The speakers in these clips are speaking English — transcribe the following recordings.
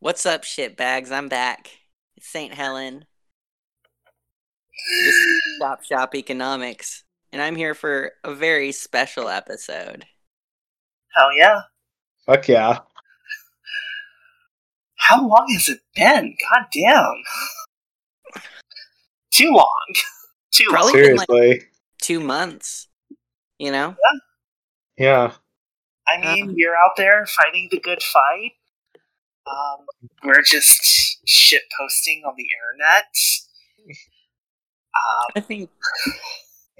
What's up, shitbags? I'm back. It's St. Helen. This is Shop Shop Economics, and I'm here for a very special episode. Hell yeah. Fuck yeah. How long has it been? God damn. Too long. Too Probably long. been like Seriously. two months. You know? Yeah. I mean, um, you're out there fighting the good fight. Um, we're just shit posting on the internet. Um, I think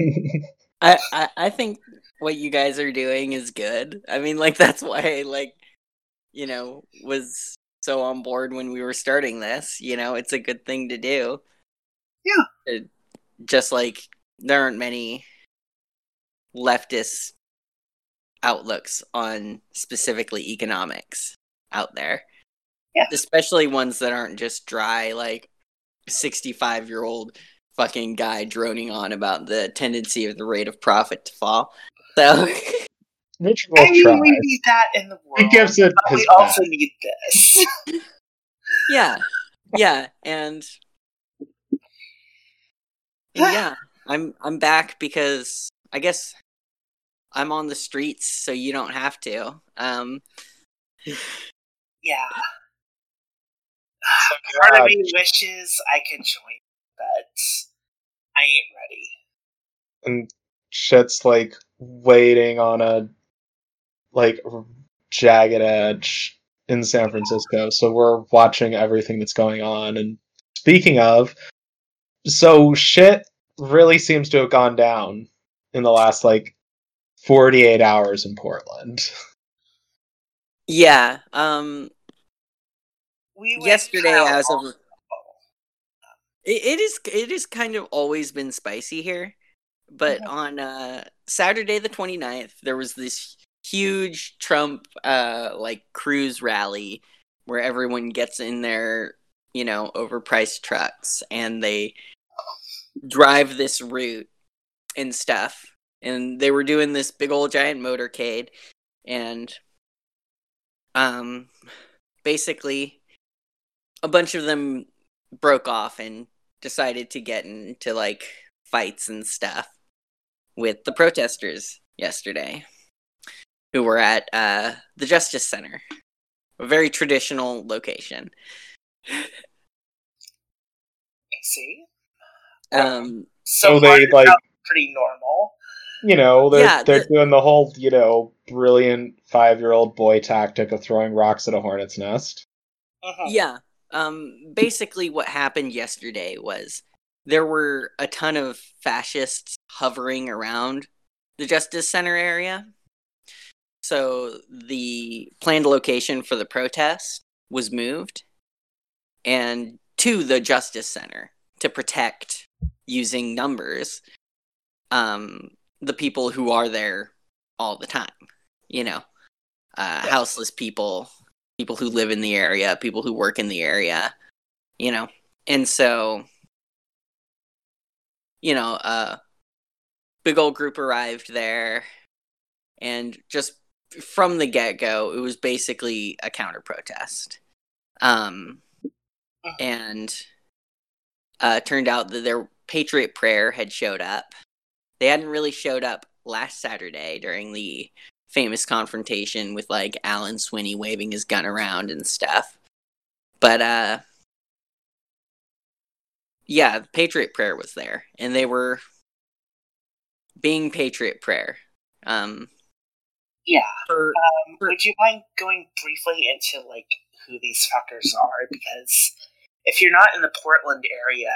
I, I I think what you guys are doing is good. I mean, like that's why I like you know was so on board when we were starting this. You know, it's a good thing to do. Yeah. It- just like there aren't many leftist outlooks on specifically economics out there. Yeah. Especially ones that aren't just dry like 65 year old fucking guy droning on about the tendency of the rate of profit to fall. So Mitch I mean, try. we need that in the world. He gives it but his we best. also need this. yeah. Yeah, and, and yeah, I'm I'm back because I guess I'm on the streets so you don't have to. Um yeah. Part of me wishes I could join, but I ain't ready. and shit's like waiting on a like jagged edge in San Francisco. So we're watching everything that's going on. And speaking of, so shit really seems to have gone down in the last like 48 hours in Portland. yeah, um We yesterday as of all- It, it is it is kind of always been spicy here, but Mhm. on uh, Saturday the 29th, there was this huge Trump uh, like cruise rally where everyone gets in their you know overpriced trucks and they drive this route and stuff, and they were doing this big old giant motorcade, and um, basically a bunch of them broke off and decided to get into like fights and stuff with the protesters yesterday who were at uh, the justice center a very traditional location I see. um, So, So they, like- pretty normal. You know, they're Yeah, they're the- doing the whole, you know, brilliant five year old boy tactic of throwing rocks at a hornet's nest. Mhm. yeah um, basically what happened yesterday was there were a ton of fascists hovering around the justice center area so the planned location for the protest was moved and to the justice center to protect using numbers um the people who are there all the time you know uh Yeah. houseless people people who live in the area people who work in the area you know? And so you know uh big old group arrived there and just from the get-go it was basically a counter protest. Um and uh turned out that their patriot prayer had showed up. They hadn't really showed up last saturday during the famous confrontation with like alan swinney waving his gun around and stuff but uh yeah the patriot prayer was there and they were being patriot prayer um Yeah. for Um, would you mind going briefly into like who these fuckers are? Because if you're not in the Portland area,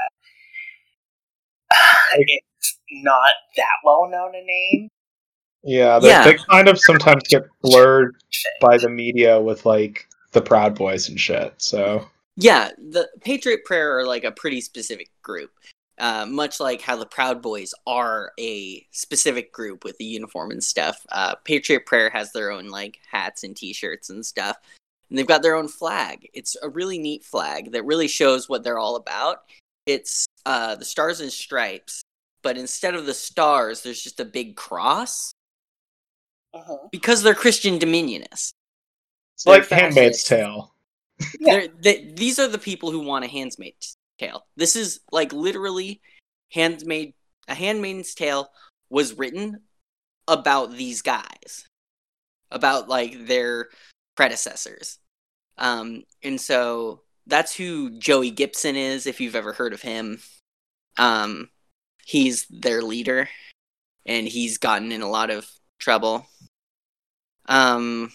it's not that well known a name. Yeah, they, Yeah. they kind of sometimes get blurred by the media with like the Proud Boys and shit. So Yeah, the Patriot Prayer are like a pretty specific group. Uh, much like how the Proud Boys are a specific group with the uniform and stuff. Uh, Patriot Prayer has their own like hats and T-shirts and stuff, and they've got their own flag. It's a really neat flag that really shows what they're all about. It's uh, the stars and stripes, but instead of the stars, there's just a big cross Mhm. because they're Christian Dominionists. it's They're like Handmaid's. Tale. Yeah. They're- they- these are the people who want a Handmaid's Tale. This is like literally handmaid. A Handmaid's Tale was written about these guys, about like their predecessors. Um, and so that's who Joey Gibson is, if you've ever heard of him. Um, he's their leader, and he's gotten in a lot of trouble. Um,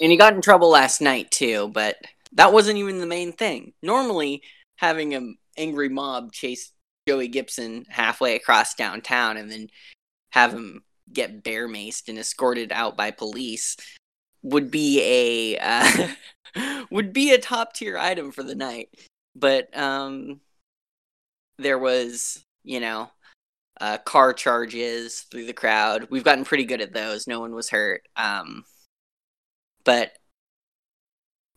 and he got in trouble last night too, but that wasn't even the main thing. Normally, having an angry mob chase Joey Gibson halfway across downtown and then have him get bear maced and escorted out by police would be a uh, would be a top tier item for the night. But um, there was, you know, uh, car charges through the crowd. We've gotten pretty good at those. No one was hurt. Um, but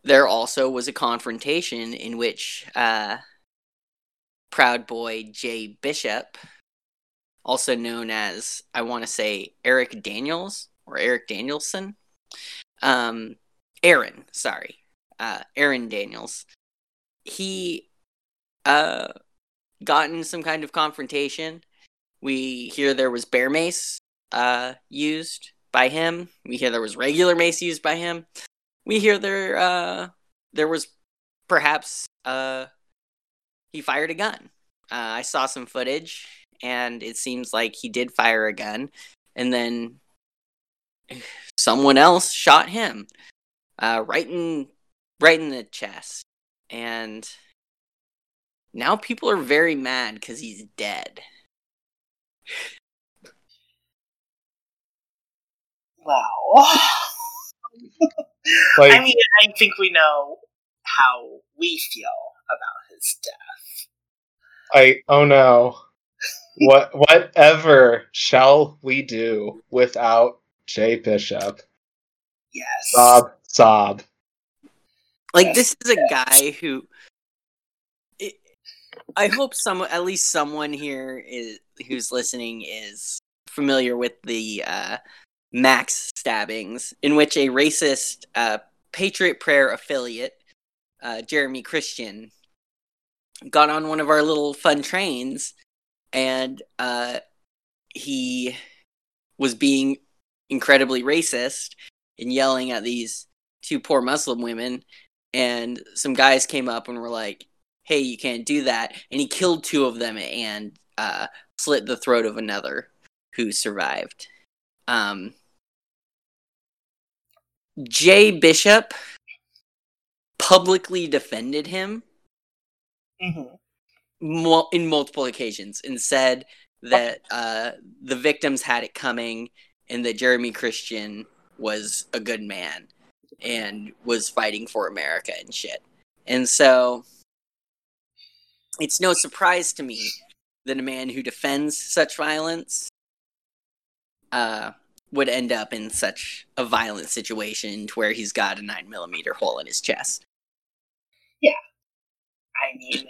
there also was a confrontation in which uh, Proud Boy Jay Bishop, also known as I want to say Eric Daniels or Eric Danielson, um, Aaron, sorry, uh, Aaron Daniels, he uh, got in some kind of confrontation. We hear there was bear mace uh, used by him. We hear there was regular mace used by him. We hear there uh, there was perhaps uh, he fired a gun. Uh, I saw some footage, and it seems like he did fire a gun, and then someone else shot him uh, right in right in the chest, and now people are very mad because he's dead. Wow. Like, I mean, I think we know how we feel about his death. I oh no. What whatever shall we do without Jay Bishop? Yes. Sob, sob. Like Yes, this is a guy who it, I hope some at least someone here is who's listening is familiar with the uh, Max stabbings, in which a racist uh, Patriot Prayer affiliate, uh, Jeremy Christian, got on one of our little fun trains, and uh, he was being incredibly racist and yelling at these two poor Muslim women and some guys came up and were like, "Hey, you can't do that." And he killed two of them and uh, slit the throat of another who survived. Um, Jay Bishop publicly defended him Mhm. mul- in multiple occasions and said that uh, the victims had it coming and that Jeremy Christian was a good man and was fighting for America and shit. And so it's no surprise to me that a man who defends such violence uh, would end up in such a violent situation to where he's got a nine millimeter hole in his chest. Yeah, I mean,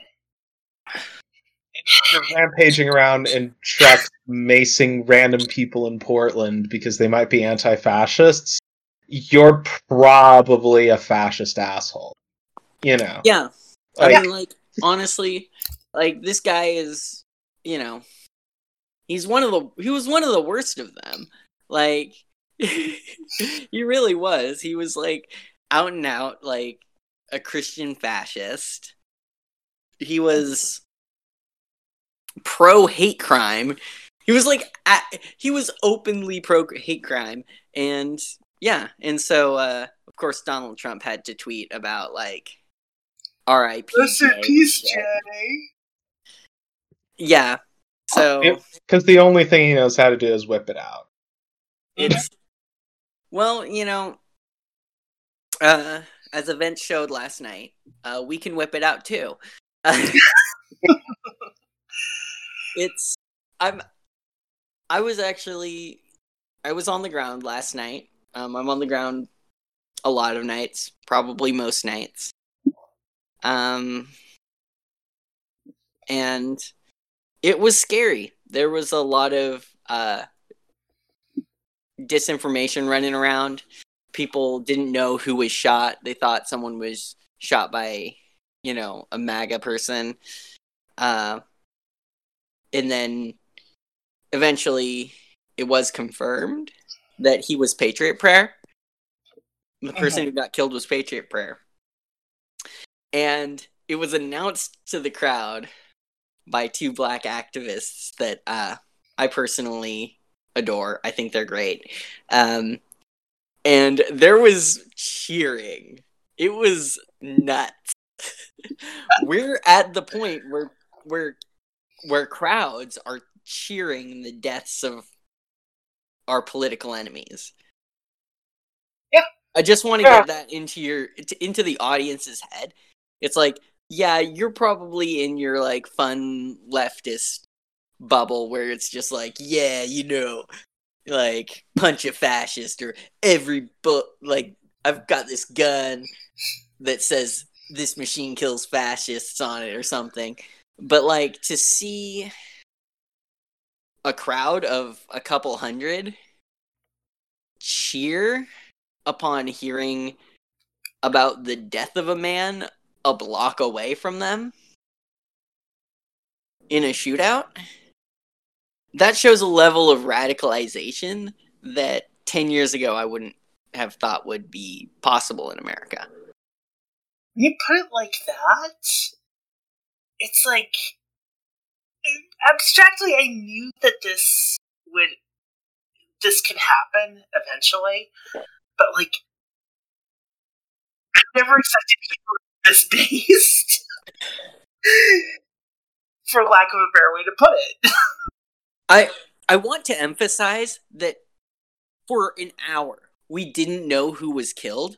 You're rampaging around in trucks, macing random people in Portland because they might be anti-fascists. You're probably a fascist asshole. You know. Yeah, I mean, like honestly, like this guy is, you know, he's one of the he was one of the worst of them. Like he really was. He was like out and out like a Christian fascist. He was pro hate crime. He was like a he was openly pro hate crime and yeah, and so uh of course Donald Trump had to tweet about like R.I.P. rest in peace, Jay. Yeah. So Because the only thing he knows how to do is whip it out. it's well, you know, uh, as events showed last night, uh, we can whip it out too. it's I'm I was actually I was on the ground last night. Um, I'm on the ground a lot of nights, probably most nights. Um, and it was scary. There was a lot of uh, disinformation running around. people didn't know who was shot. They thought someone was shot by, you know, a MAGA person. Uh, and then eventually it was confirmed that he was Patriot Prayer. The person who got killed was Patriot Prayer. And it was announced to the crowd by two black activists that uh, I personally adore. I think they're great. Um, and there was cheering. It was nuts. We're at the point where where where crowds are cheering the deaths of our political enemies. Yeah. I just want to Yeah. get that into your into the audience's head. It's like, yeah, you're probably in your like fun leftist bubble where it's just like, yeah, you know, like punch a fascist or every book like I've got this gun that says this machine kills fascists on it or something. But like to see a crowd of a couple hundred cheer upon hearing about the death of a man a block away from them in a shootout that shows a level of radicalization that 10 years ago I wouldn't have thought would be possible in America. You put it like that, it's like abstractly I knew that this would this could happen eventually, but like I never expected people this based. For lack of a better way to put it. I I want to emphasize that for an hour we didn't know who was killed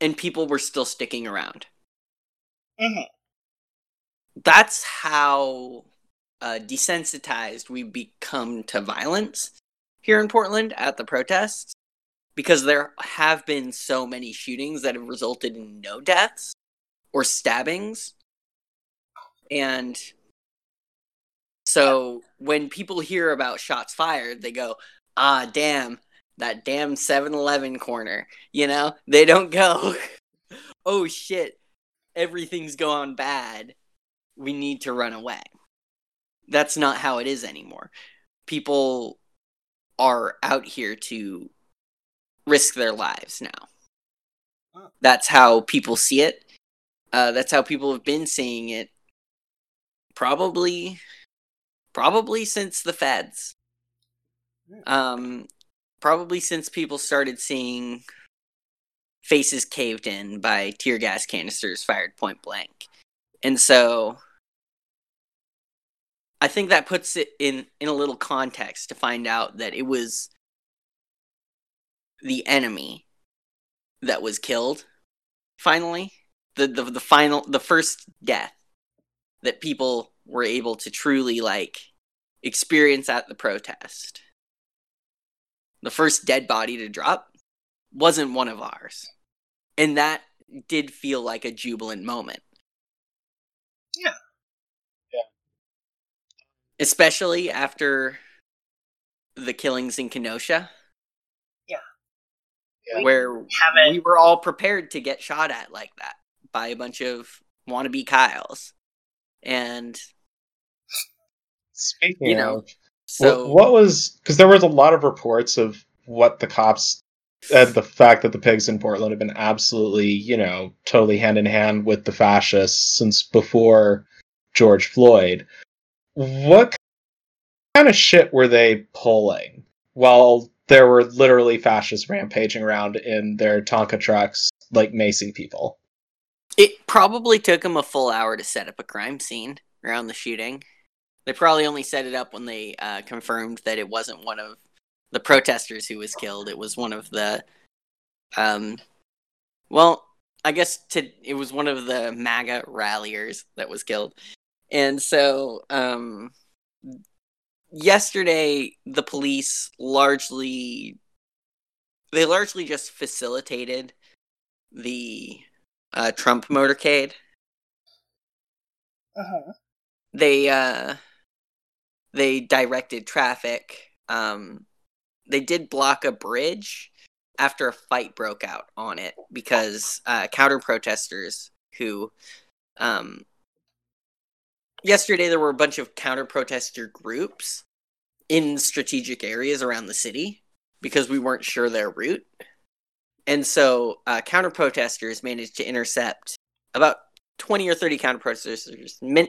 and people were still sticking around. Mhm. That's how uh, desensitized we become to violence here in Portland at the protests because there have been so many shootings that have resulted in no deaths or stabbings. And so when people hear about shots fired, they go, ah, damn, that damn 7 Eleven corner. You know, they don't go, oh shit, everything's going bad. We need to run away. That's not how it is anymore. People are out here to risk their lives now. That's how people see it. Uh, that's how people have been seeing it. Probably, probably since the feds. Um, probably since people started seeing faces caved in by tear gas canisters fired point blank. And so I think that puts it in in a little context to find out that it was the enemy that was killed finally the the, the final the first death that people were able to truly like experience at the protest the first dead body to drop wasn't one of ours and that did feel like a jubilant moment Yeah. Yeah. especially after the killings in kenosha Yeah. Yeah. where Haven't we were all prepared to get shot at like that by a bunch of wannabe kyles and Speaking You know, of, so Wh- what was because there was a lot of reports of what the cops and the fact that the pigs in Portland have been absolutely, you know, totally hand in hand with the fascists since before George Floyd. What kind of shit were they pulling while there were literally fascists rampaging around in their Tonka trucks, like macing people? It probably took them a full hour to set up a crime scene around the shooting. They probably only set it up when they uh, confirmed that it wasn't one of the protesters who was killed. It was one of the, um, well, I guess to it was one of the MAGA ralliers that was killed, and so um, yesterday the police largely they largely just facilitated the uh, Trump motorcade. uh-huh. They uh, they directed traffic. Um, they did block a bridge after a fight broke out on it because uh, counter protesters who um, yesterday there were a bunch of counter protester groups in strategic areas around the city because we weren't sure their route. And so uh, counter protesters managed to intercept about 20 or 30 counter protesters. Min-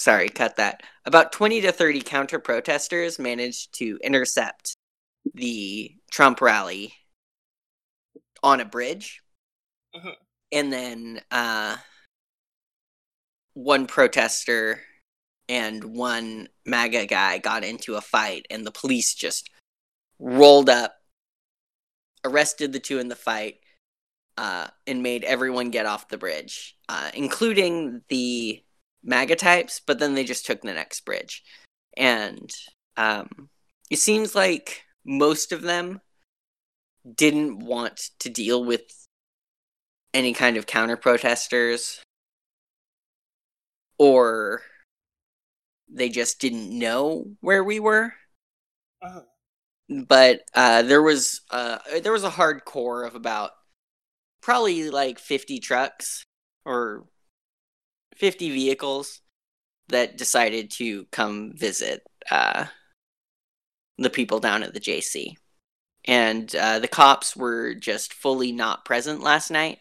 Sorry, cut that. About 20 to 30 counter protesters managed to intercept the Trump rally on a bridge. Mhm. And then uh, one protester and one MAGA guy got into a fight, and the police just rolled up, arrested the two in the fight, uh, and made everyone get off the bridge, uh, including the MAGA types, but then they just took the next bridge. And um, it seems like most of them didn't want to deal with any kind of counter protesters or they just didn't know where we were Mhm. But uh, there was uh, there was a hardcore of about probably like 50 trucks or 50 vehicles that decided to come visit uh, the people down at the JC. And uh, the cops were just fully not present last night.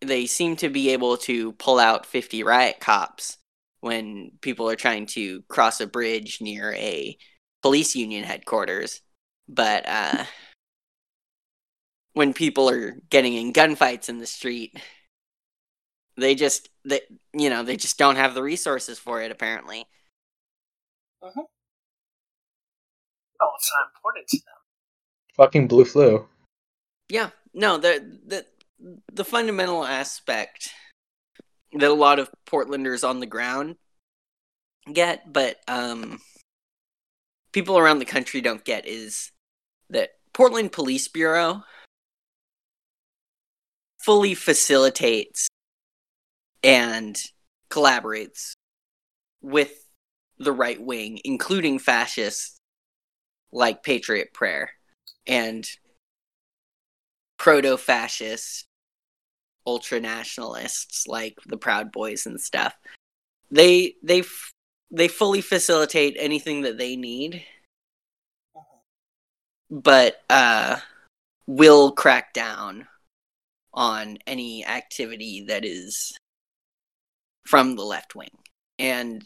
They seem to be able to pull out 50 riot cops when people are trying to cross a bridge near a police union headquarters. But uh, when people are getting in gunfights in the street, they just they you know they just don't have the resources for it apparently. Oh, it's not important to them. Fucking blue flu. Yeah, no, the the the fundamental aspect that a lot of Portlanders on the ground get, but um, people around the country don't get is that Portland Police Bureau fully facilitates and collaborates with the right wing, including fascists like Patriot Prayer and proto fascist ultra nationalists like the Proud Boys and stuff. They they they fully facilitate anything that they need, but uh, will crack down on any activity that is from the left wing, and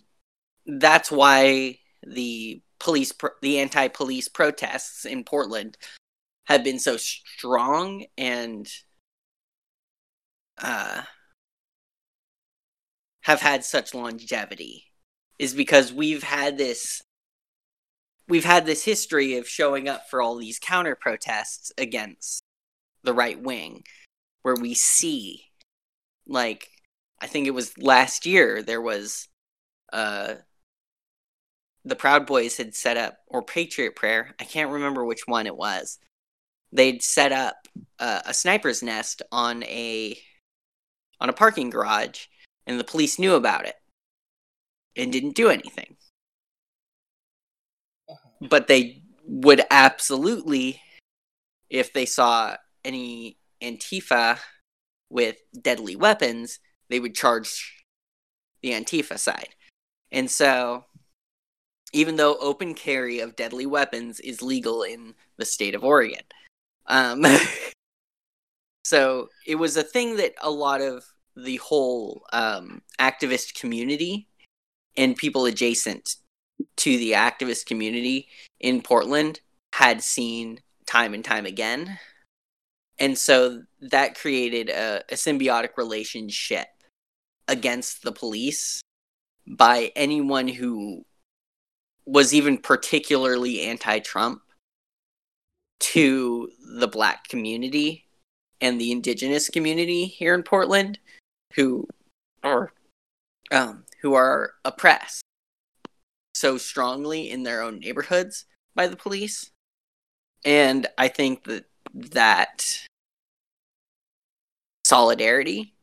that's why the police pro- the anti-police protests in Portland have been so strong and uh, have had such longevity is because we've had this we've had this history of showing up for all these counter protests against the right wing where we see like i think it was last year there was uh the proud boys had set up or patriot prayer i can't remember which one it was they'd set up uh, a sniper's nest on a on a parking garage and the police knew about it and didn't do anything. But they would absolutely if they saw any antifa with deadly weapons they would charge the antifa side. And so even though open carry of deadly weapons is legal in the state of oregon um, so it was a thing that a lot of the whole um, activist community and people adjacent to the activist community in Portland had seen time and time again. And so that created a, a symbiotic relationship against the police by anyone who was even particularly anti Trump to the black community and the indigenous community here in Portland who are um, who are oppressed so strongly in their own neighborhoods by the police and i think that that solidarity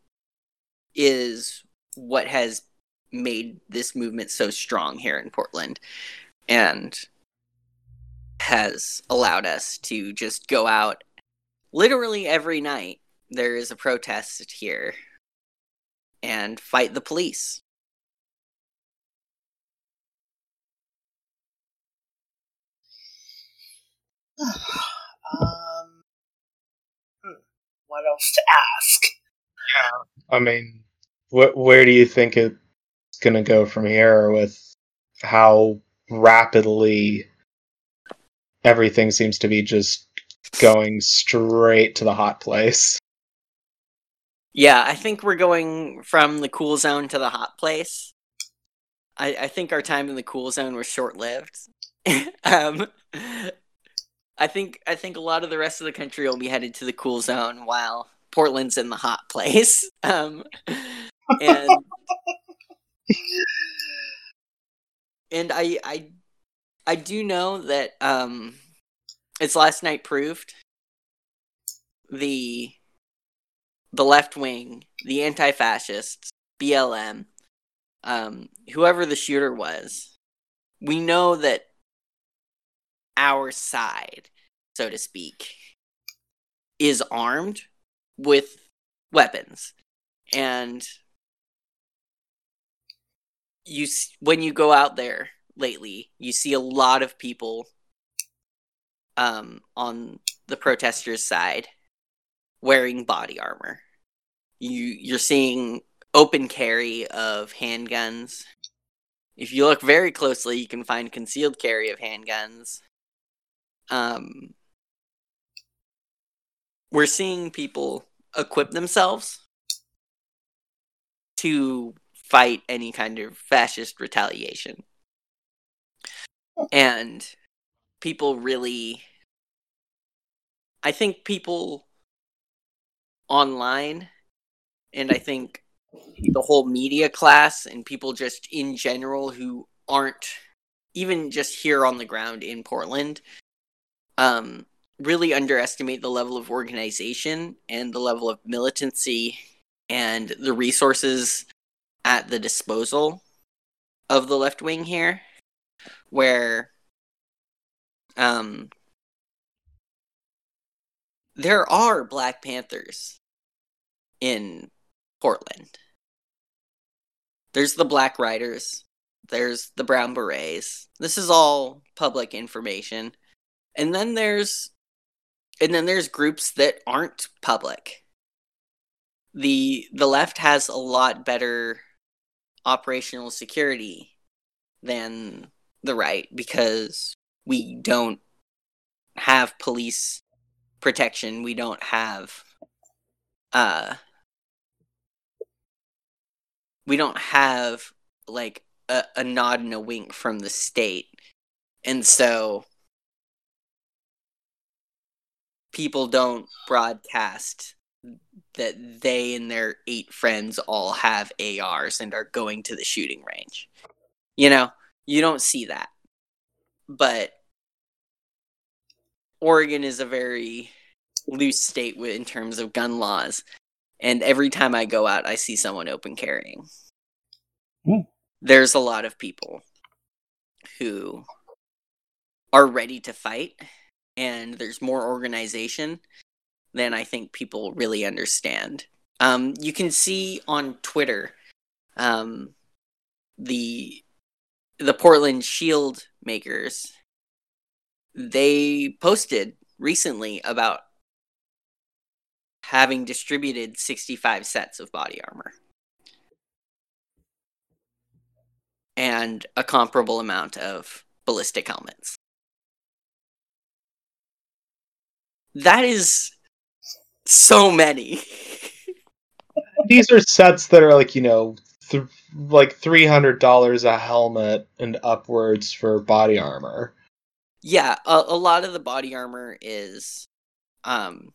is what has made this movement so strong here in portland and has allowed us to just go out literally every night. There is a protest here and fight the police. um, hmm, what else to ask? Yeah, I mean, wh- where do you think it's going to go from here with how rapidly everything seems to be just going straight to the hot place? Yeah, I think we're going from the cool zone to the hot place. I, I think our time in the cool zone was short lived. um, I think I think a lot of the rest of the country will be headed to the cool zone while Portland's in the hot place. Um, and and I I I do know that um, as last night proved, the the left wing, the anti-fascists, BLM, um, whoever the shooter was, we know that our side, so to speak, is armed with weapons, and you when you go out there lately, you see a lot of people um, on the protesters' side wearing body armor. You you're seeing open carry of handguns. If you look very closely, you can find concealed carry of handguns. Um, we're seeing people equip themselves to fight any kind of fascist retaliation. And people really I think people online and I think the whole media class and people just in general who aren't even just here on the ground in Portland um really underestimate the level of organization and the level of militancy and the resources at the disposal of the left wing here where um there are black panthers in portland. There's the black riders. There's the brown berets. This is all public information and then there's and then there's groups that aren't public. The the left has a lot better operational security than the right because we don't have police protection. We don't have uh we don't have like a, a nod and a wink from the state. And so people don't broadcast that they and their eight friends all have ARs and are going to the shooting range. You know, you don't see that. But Oregon is a very loose state in terms of gun laws. And every time I go out, I see someone open carrying. Mm. There's a lot of people who are ready to fight, and there's more organization than I think people really understand. Um, you can see on Twitter um, the the Portland Shield makers. They posted recently about having distributed 65 sets of body armor and a comparable amount of ballistic helmets. That is so many. These are sets that are like you know, th- like three hundred dollars a helmet and upwards for body armor. Yeah, a, a lot of the body armor is, um,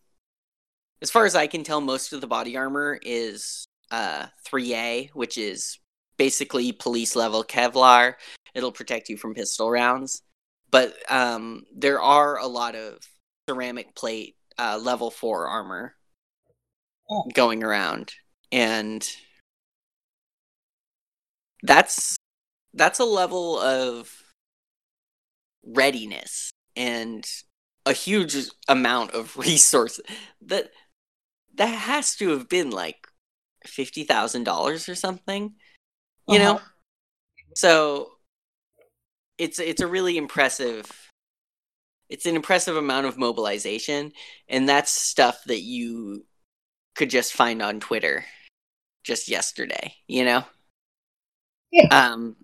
as far as I can tell, most of the body armor is uh 3A, which is basically police level Kevlar. It'll protect you from pistol rounds, but um, there are a lot of ceramic plate uh, level four armor Oh. going around, and that's that's a level of readiness and a huge amount of resources that that has to have been like fifty thousand dollars or something, you Uh-huh. know. So it's it's a really impressive. It's an impressive amount of mobilization, and that's stuff that you could just find on Twitter just yesterday. You know. Yeah. Um.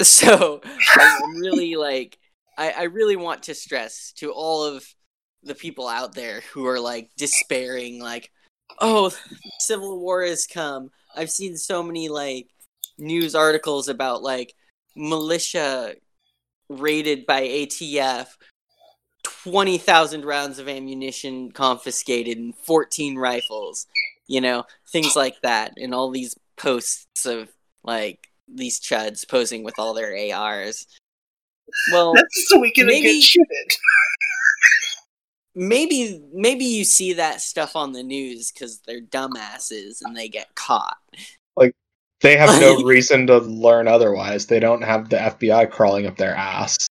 So I'm really like I, I really want to stress to all of the people out there who are like despairing, like, oh, civil war has come. I've seen so many like news articles about like militia raided by ATF, twenty thousand rounds of ammunition confiscated, and fourteen rifles. You know, things like that, and all these posts of like these chuds posing with all their ARs. Well, That's just a weekend maybe- get maybe maybe you see that stuff on the news because they're dumbasses and they get caught. They have no reason to learn otherwise. They don't have the FBI crawling up their ass.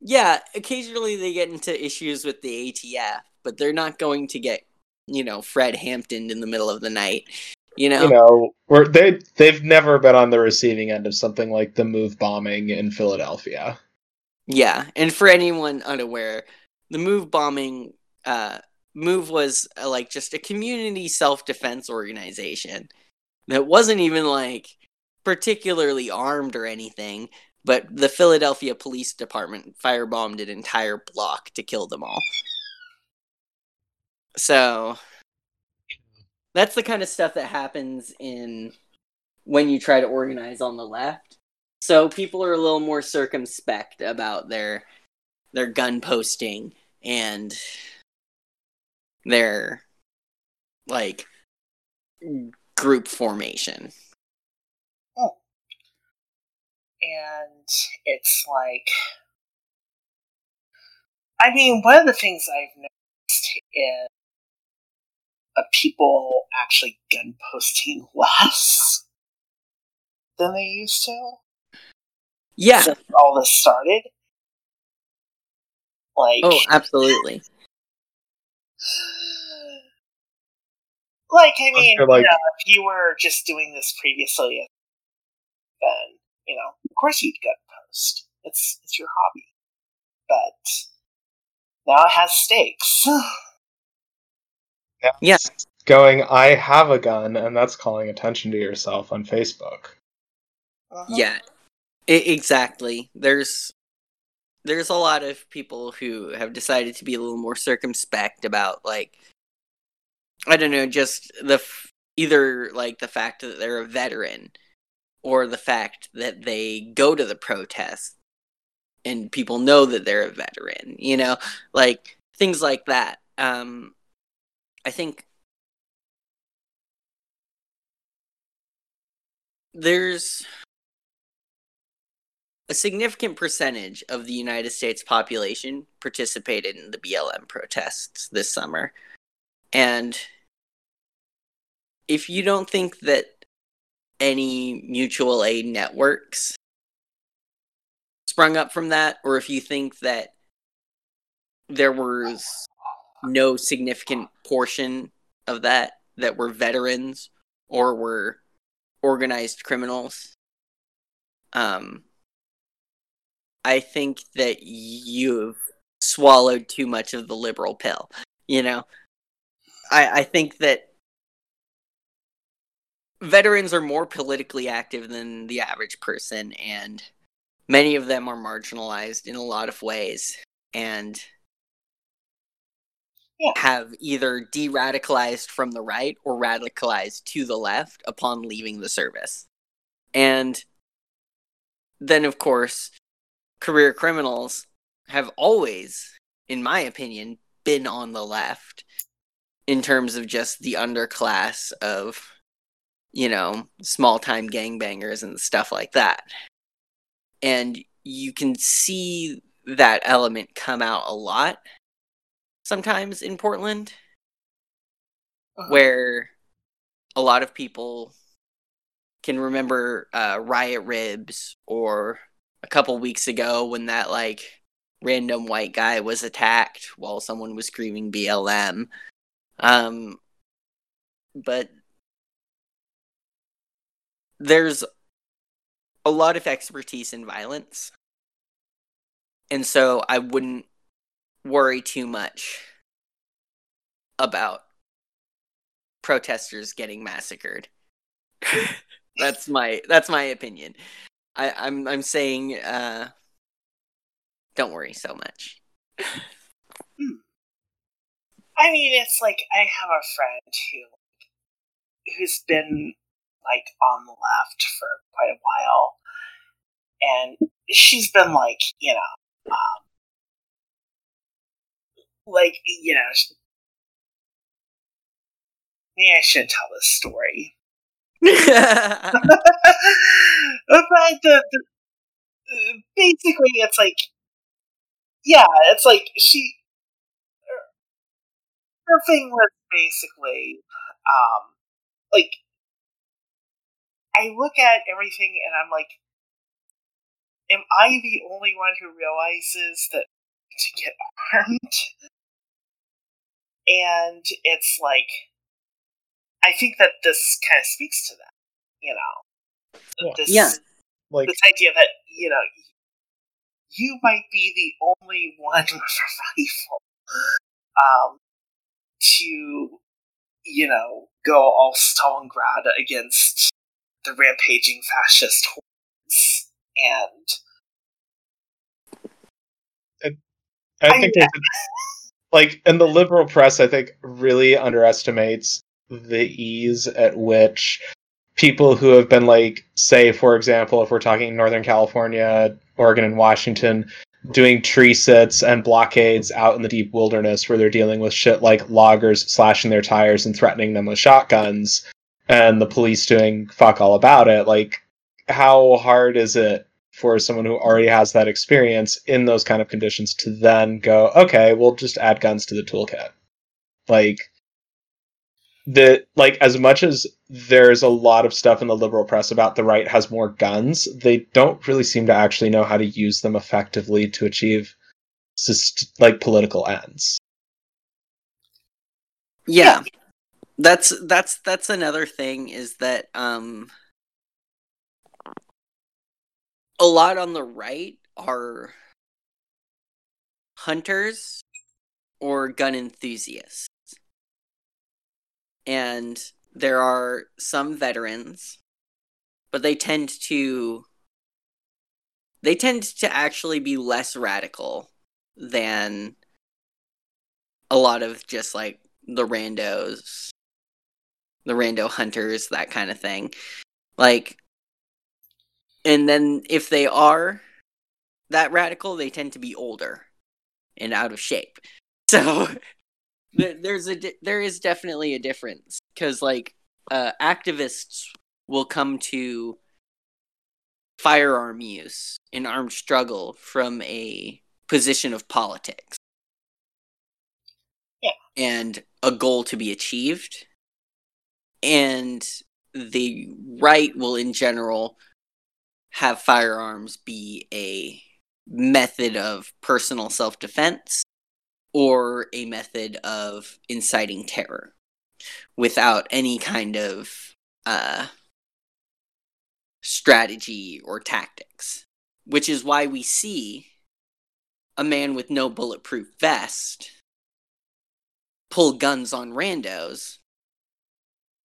Yeah, occasionally they get into issues with the ATF, but they're not going to get, you know, Fred Hampton in the middle of the night. You know, You know, where they they've never been on the receiving end of something like the move bombing in Philadelphia. yeah. And for anyone unaware, the Move bombing, uh, Move was uh, like just a community self defense organization that wasn't even like particularly armed or anything. But the Philadelphia Police Department firebombed an entire block to kill them all. So that's the kind of stuff that happens in when you try to organize on the left. So people are a little more circumspect about their their gun posting and their like group formation. and it's like I mean, one of the things I've noticed is uh, people actually gun posting less than they used to Yeah. since all this started. Like, Oh, absolutely. Like I mean, feel like- you know, if you were just doing this previously, then you know, of course you'd get post. It's it's your hobby, but now it has stakes. Yeah. Going, I have a gun, and that's calling attention to yourself on Facebook. Uh-huh. Yeah. I- exactly. There's there's a lot of people who have decided to be a little more circumspect about like I don't know, just the f- either like the fact that they're a veteran or the fact that they go to the protest and people know that they're a veteran, you know, like things like that. Um I think there's a significant percentage of the United States population participated in the BLM protests this summer. And if you don't think that any mutual aid networks sprung up from that, or if you think that there was no significant portion of that that were veterans or were organized criminals, um, I think that you've swallowed too much of the liberal pill. You know, I, I think that veterans are more politically active than the average person, and many of them are marginalized in a lot of ways, and Yeah. have either de radicalized from the right or radicalized to the left upon leaving the service. And then, of course, career criminals have always, in my opinion, been on the left in terms of just the underclass of, you know, small time gangbangers and stuff like that. And you can see that element come out a lot sometimes in Portland Uh-huh. where a lot of people can remember uh, riot ribs or a couple weeks ago when that like random white guy was attacked while someone was screaming BLM. Um, but there's a lot of expertise in violence. And so I wouldn't worry too much about protesters getting massacred. that's my that's my opinion. I, I'm I'm saying uh don't worry so much. I mean, it's like I have a friend who who's been like on the left for quite a while, and she's been like, you know, um, like you know, maybe I shouldn't tell this story. but the, the, basically, it's like, yeah, it's like she. Her thing was basically, um, like, I look at everything and I'm like, am I the only one who realizes that to get armed? And it's like, I think that this kind of speaks to that, you know. This, yeah. Like this idea that, you know, you might be the only one with a rifle um, to, you know, go all Stalingrad against the rampaging fascist hordes. And I, I think I, like and the liberal press I think really underestimates the ease at which people who have been like say for example if we're talking northern california oregon and washington doing tree sits and blockades out in the deep wilderness where they're dealing with shit like loggers slashing their tires and threatening them with shotguns and the police doing fuck all about it. Like how hard is it for someone who already has that experience in those kind of conditions to then go okay we'll just add guns to the toolkit. Like that like as much as there's a lot of stuff in the liberal press about the right has more guns they don't really seem to actually know how to use them effectively to achieve like political ends. Yeah. That's that's that's another thing is that um a lot on the right are hunters or gun enthusiasts and there are some veterans, but they tend to they tend to actually be less radical than a lot of just like the randos, the rando hunters, that kind of thing. Like, and then if they are that radical, they tend to be older and out of shape. So there's a there is definitely a difference because like uh, activists will come to firearm use in armed struggle from a position of politics. Yeah. And a goal to be achieved. And the right will, in general, have firearms be a method of personal self defense or a method of inciting terror without any kind of uh, strategy or tactics. Which is why we see a man with no bulletproof vest pull guns on randos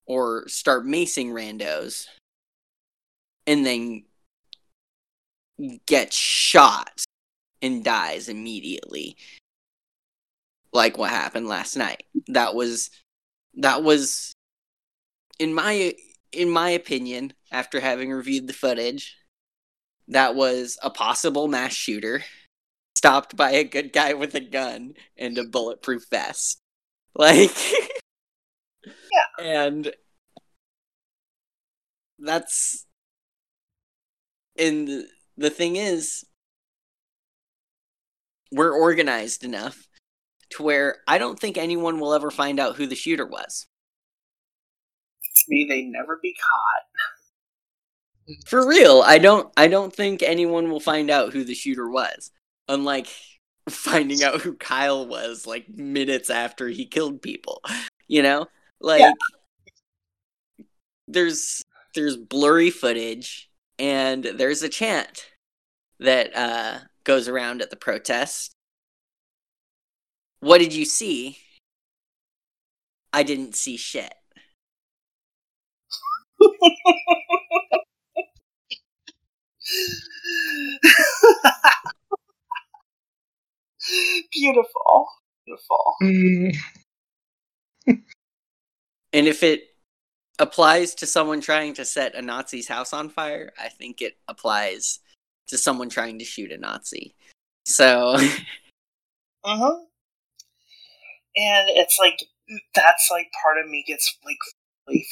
or start macing randos and then get shot and dies immediately like what happened last night. That was that was in my in my opinion after having reviewed the footage that was a possible mass shooter stopped by a good guy with a gun and a bulletproof vest. Like Yeah. And that's and the, the thing is we're organized enough to where I don't think anyone will ever find out who the shooter was. May they never be caught. For real, I don't I don't think anyone will find out who the shooter was. Unlike finding out who Kyle was like minutes after he killed people. You know? Like Yeah. there's there's blurry footage and there's a chant that uh goes around at the protest. What did you see? I didn't see shit. Beautiful. Beautiful. Mm, And if it applies to someone trying to set a Nazi's house on fire, I think it applies to someone trying to shoot a Nazi. So, Mm-hmm. And it's like that's like part of me gets like really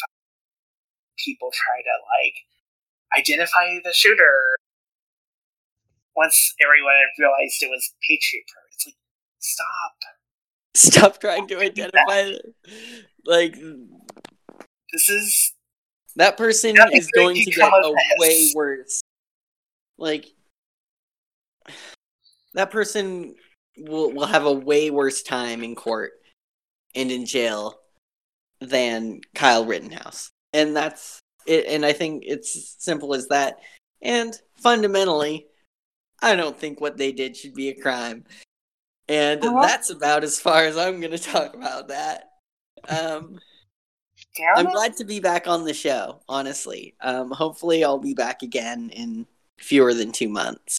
people try to like identify the shooter. Once everyone realized it was Patriot Prayer, it's like stop. stop trying to identify. Like, This is that person is going to get a way worse. Like, that person will, will have a way worse time in court and in jail than Kyle Rittenhouse. And that's it. And I think it's simple as that. And fundamentally, I don't think what they did should be a crime. And Uh-huh. that's about as far as I'm going to talk about that. Um, damn I'm it. glad to be back on the show, honestly. Um, hopefully, I'll be back again in fewer than two months.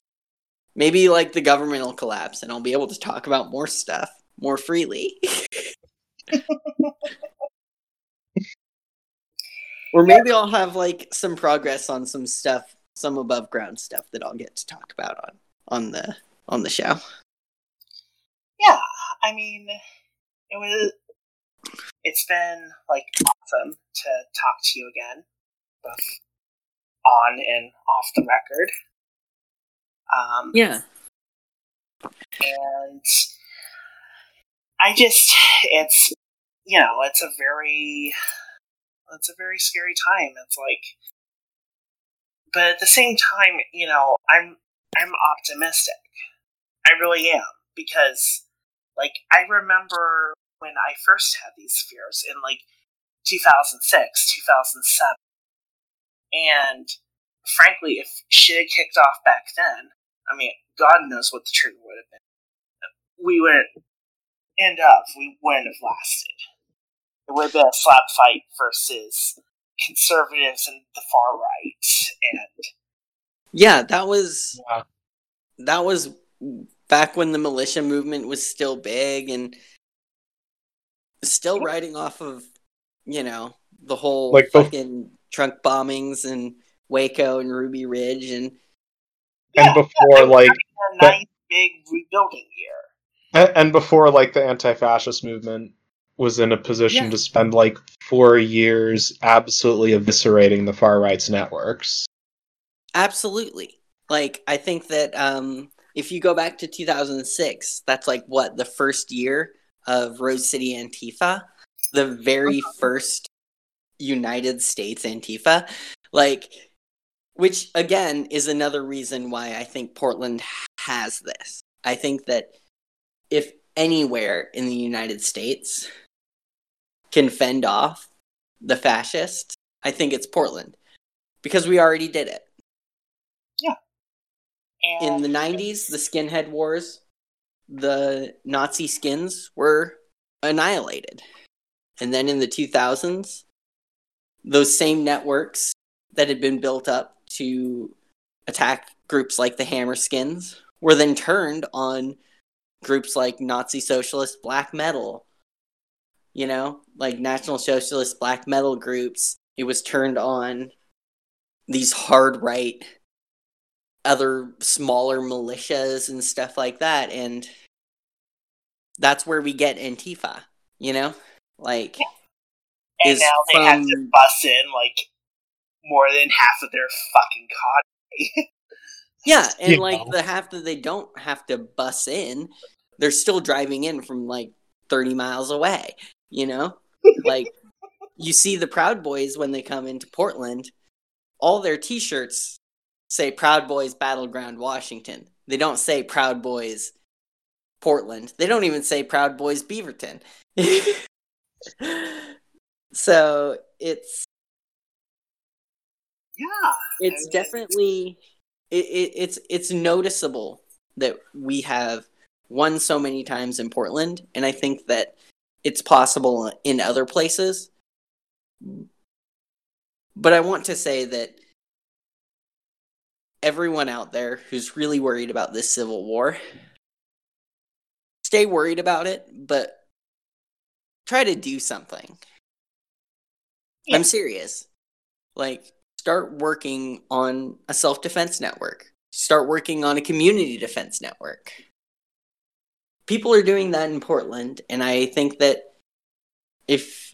Maybe like the government will collapse and I'll be able to talk about more stuff more freely. or maybe I'll have like some progress on some stuff, some above ground stuff that I'll get to talk about on on the on the show. yeah, I mean, it was. It's been like awesome to talk to you again, both on and off the record. Um, Yeah. and I just, it's, you know, it's a very, it's a very scary time. It's like, but at the same time, you know, I'm, I'm optimistic. I really am because, like, I remember when I first had these fears in like 2006, 2007, and frankly, if shit had kicked off back then, I mean, God knows what the trigger would have been. We wouldn't end up. We wouldn't have lasted. It would have been a slap fight versus conservatives and the far right, and Yeah, that was yeah. that was back when the militia movement was still big and still riding off of you know the whole Like bef- fucking trunk bombings and Waco and Ruby Ridge and Yeah, and before like a nice big rebuilding year. and, and before like the anti-fascist movement was in a position Yeah. to spend like four years absolutely eviscerating the far right's networks. absolutely like I think that um if you go back to 2006 that's like what the first year of Rose City Antifa the very first United States Antifa like which again is another reason why I think Portland has this. I think that if anywhere in the United States can fend off the fascists, I think it's Portland because we already did it. In And the 90s, the skinhead wars, the Nazi skins were annihilated. And then in the 2000s, those same networks that had been built up to attack groups like the Hammer Skins were then turned on groups like Nazi Socialist Black Metal. You know, like National Socialist Black Metal groups. It was turned on these hard right other smaller militias and stuff like that and that's where we get antifa you know like and now they have to bust in like more than half of their fucking cadre. yeah and You like know. the half that they don't have to bus in they're still driving in from like 30 miles away you know like you see the proud boys when they come into portland all their T-shirts say "Proud Boys Battleground Washington." They don't say "Proud Boys Portland." They don't even say "Proud Boys Beaverton." so it's Yeah. it's I mean- definitely it, it, it's it's noticeable that we have won so many times in Portland, and I think that it's possible in other places. But I want to say that everyone out there who's really worried about this civil war, stay worried about it, but try to do something. Yeah. I'm serious. Like, start working on a self defense network, start working on a community defense network. People are doing that in Portland, and I think that if,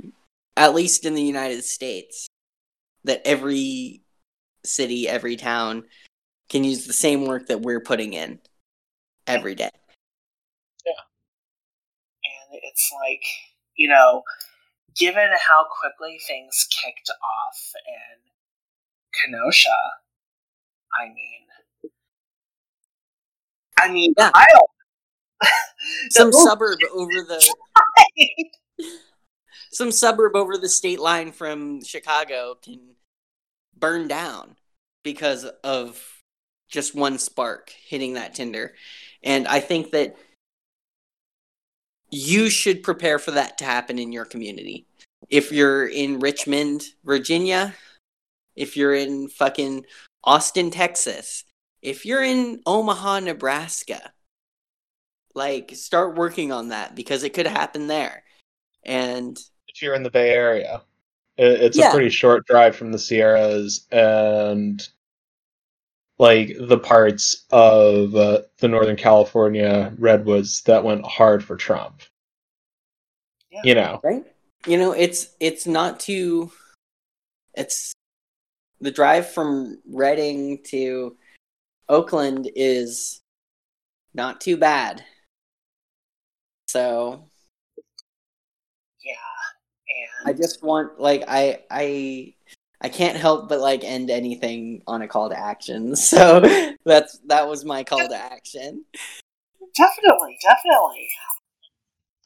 at least in the United States, that every city, every town can use the same work that we're putting in every day. Yeah. And it's like you know given how quickly things kicked off in kenosha i mean i mean Yeah. Some suburb over the some suburb over the state line from Chicago can burn down because of just one spark hitting that tinder. And I think that you should prepare for that to happen in your community. If you're in Richmond, Virginia, if you're in fucking Austin, Texas, if you're in Omaha, Nebraska, like start working on that because it could happen there. And if you're in the Bay Area. It's Yeah. a pretty short drive from the Sierras and like the parts of uh, the Northern California redwoods that went hard for Trump. Yeah. You know, right you know it's it's not too it's the drive from Redding to oakland is not too bad. So yeah i just want like i i i can't help but like end anything on a call to action. So that's that was my call to action. Definitely definitely.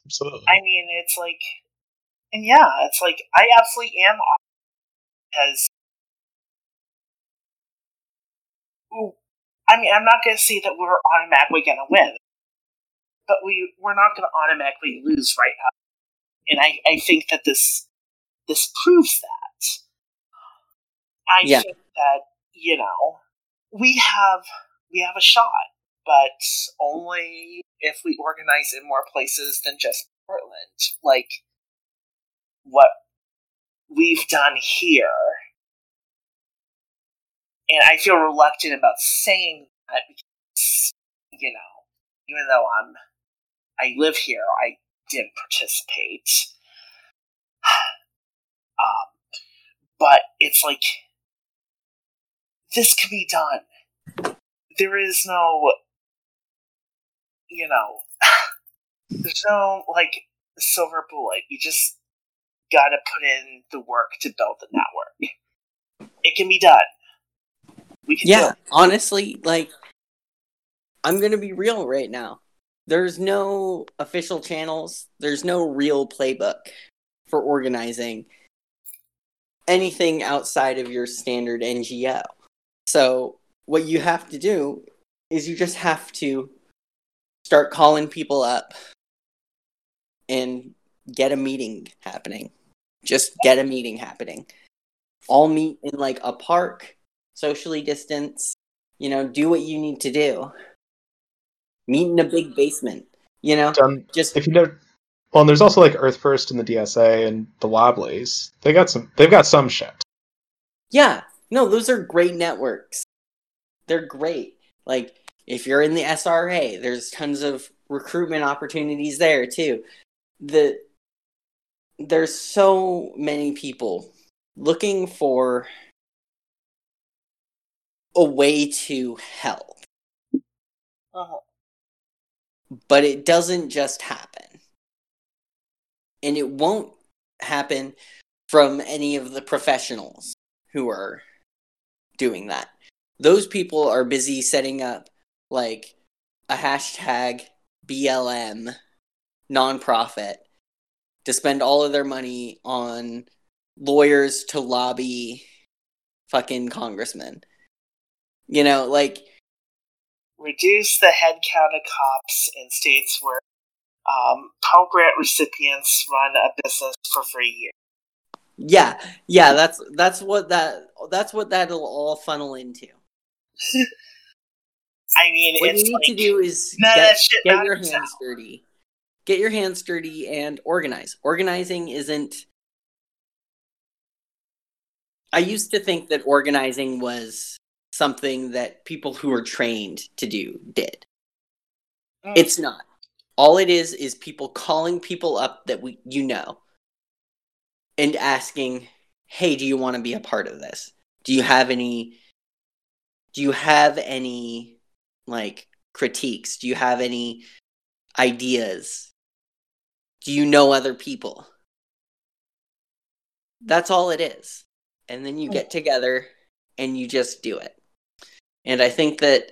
Absolutely. I mean, it's like, and yeah, it's like I absolutely am because, I mean, I'm not going to say that we're automatically going to win, but we we're not going to automatically lose right now, and I I think that this this proves that. I Yeah. think that you know we have we have a shot, but only if we organize in more places than just Portland, like what we've done here. And I feel reluctant about saying that because, you know, even though I'm, I live here, I didn't participate. um, but it's like, this can be done. There is no, you know, there's no like silver bullet. You just gotta put in the work to build the network. It can be done. We can yeah. it. honestly like i'm gonna be real right now. There's no official channels. There's no real playbook for organizing anything outside of your standard ngo so what you have to do is you just have to start calling people up and get a meeting happening. Just get a meeting happening. All meet in like a park socially distance, you know, do what you need to do. Meet in a big basement, you know, Done. just If you know, well, and there's also like Earth First and the DSA and the Wobblies. They got some. They've got some shit. yeah. No, those are great networks. They're great. Like if you're in the SRA, there's tons of recruitment opportunities there too. The there's so many people looking for a way to help. Uh-huh. but it doesn't just happen. And it won't happen from any of the professionals who are doing that. Those people are busy setting up like a hashtag BLM nonprofit to spend all of their money on lawyers to lobby fucking congressmen. You know, like reduce the head count of cops in states where um, Pell Grant recipients run a business for free year. Yeah, yeah, that's that's what that that's what that'll all funnel into. I mean, what you need like, to do is get, get your hands dirty. Get your hands dirty and organize. Organizing isn't. I used to think that organizing was something that people who are trained to do did. Mm. It's not. All it is is people calling people up that we you know and asking, "Hey, do you want to be a part of this? Do you have any do you have any like critiques? Do you have any ideas? Do you know other people?" That's all it is. And then you get together and you just do it. And I think that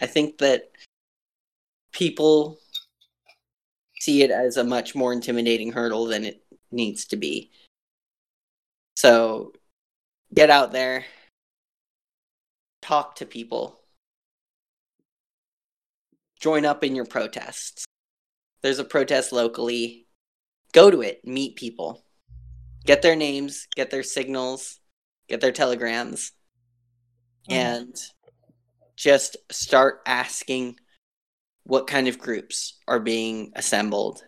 I think that people see it as a much more intimidating hurdle than it needs to be. So get out there, talk to people, join up in your protests. There's a protest locally, go to it, meet people, get their names, get their signals, get their telegrams, and just start asking what kind of groups are being assembled,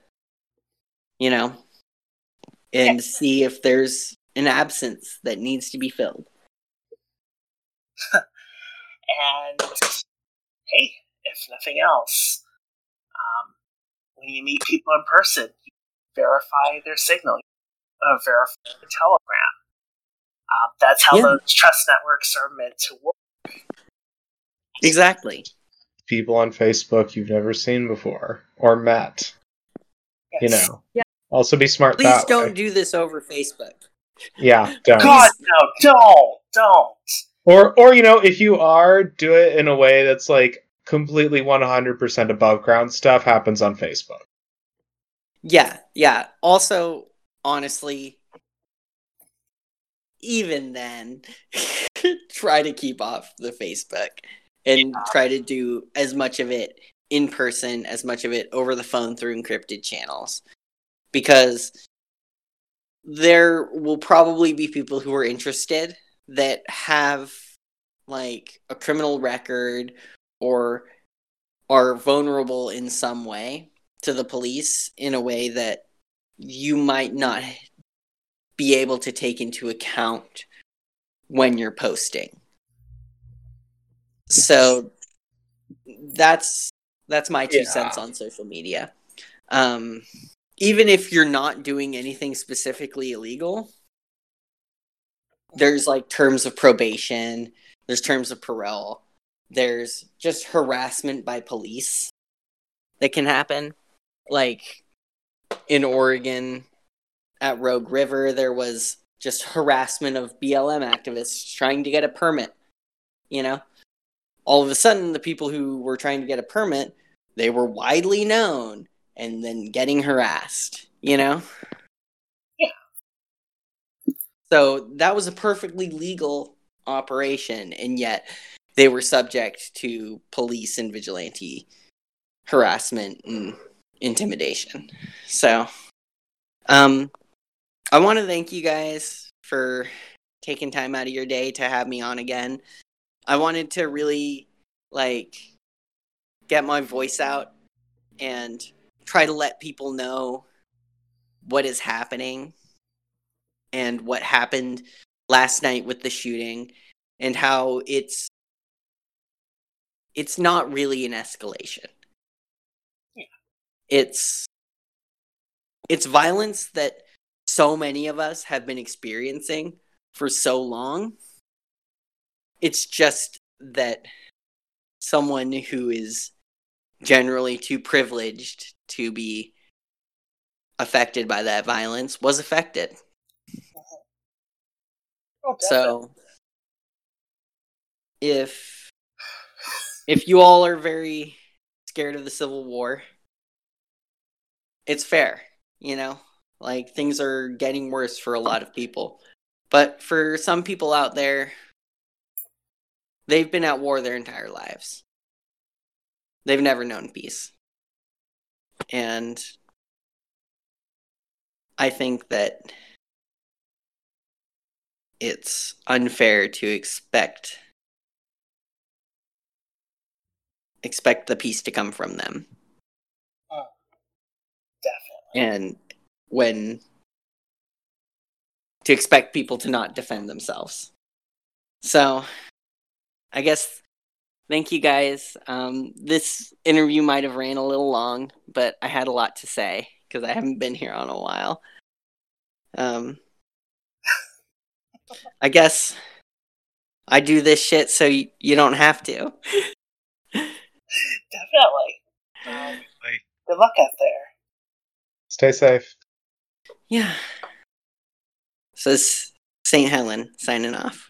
you know, and see if there's an absence that needs to be filled. And hey, if nothing else, um, when you meet people in person, you verify their signal, uh, verify the telegram. Um, that's how Yeah. those trust networks are meant to work. Exactly. People on Facebook you've never seen before or met. You know. Yeah. Also be smart Please that don't way. do this over Facebook. Yeah, don't. God, no, don't, don't. Or or you know, if you are, do it in a way that's like completely 100% above ground stuff happens on Facebook. Yeah, yeah. Also, honestly, even then, try to keep off the Facebook and try to do as much of it in person, as much of it over the phone through encrypted channels. Because there will probably be people who are interested that have like a criminal record or are vulnerable in some way to the police in a way that you might not be able to take into account when you're posting. So that's that's my two Yeah. cents on social media. Um, even if you're not doing anything specifically illegal, there's like terms of probation, there's terms of parole, there's just harassment by police that can happen. Like in Oregon at Rogue River, there was just harassment of BLM activists trying to get a permit. You know, all of a sudden, the people who were trying to get a permit, they were widely known and then getting harassed, you know? Yeah. So that was a perfectly legal operation, and yet they were subject to police and vigilante harassment and intimidation. So, um, I want to thank you guys for taking time out of your day to have me on again. I wanted to really like get my voice out and try to let people know what is happening and what happened last night with the shooting and how it's it's not really an escalation. Yeah. It's it's violence that so many of us have been experiencing for so long. It's just that someone who is generally too privileged to be affected by that violence was affected. Oh. So if if you all are very scared of the Civil War, it's fair, you know? Like things are getting worse for a lot of people. But for some people out there, they've been at war their entire lives. They've never known peace. And I think that it's unfair to expect expect the peace to come from them. Oh, definitely. And when to expect people to not defend themselves. So, I guess thank you guys. Um, this interview might have ran a little long, but I had a lot to say because I haven't been here on a while. Um, I guess I do this shit so y- you don't have to. Definitely. Um, good luck out there. Stay safe. Yeah. So it's St. Helen signing off.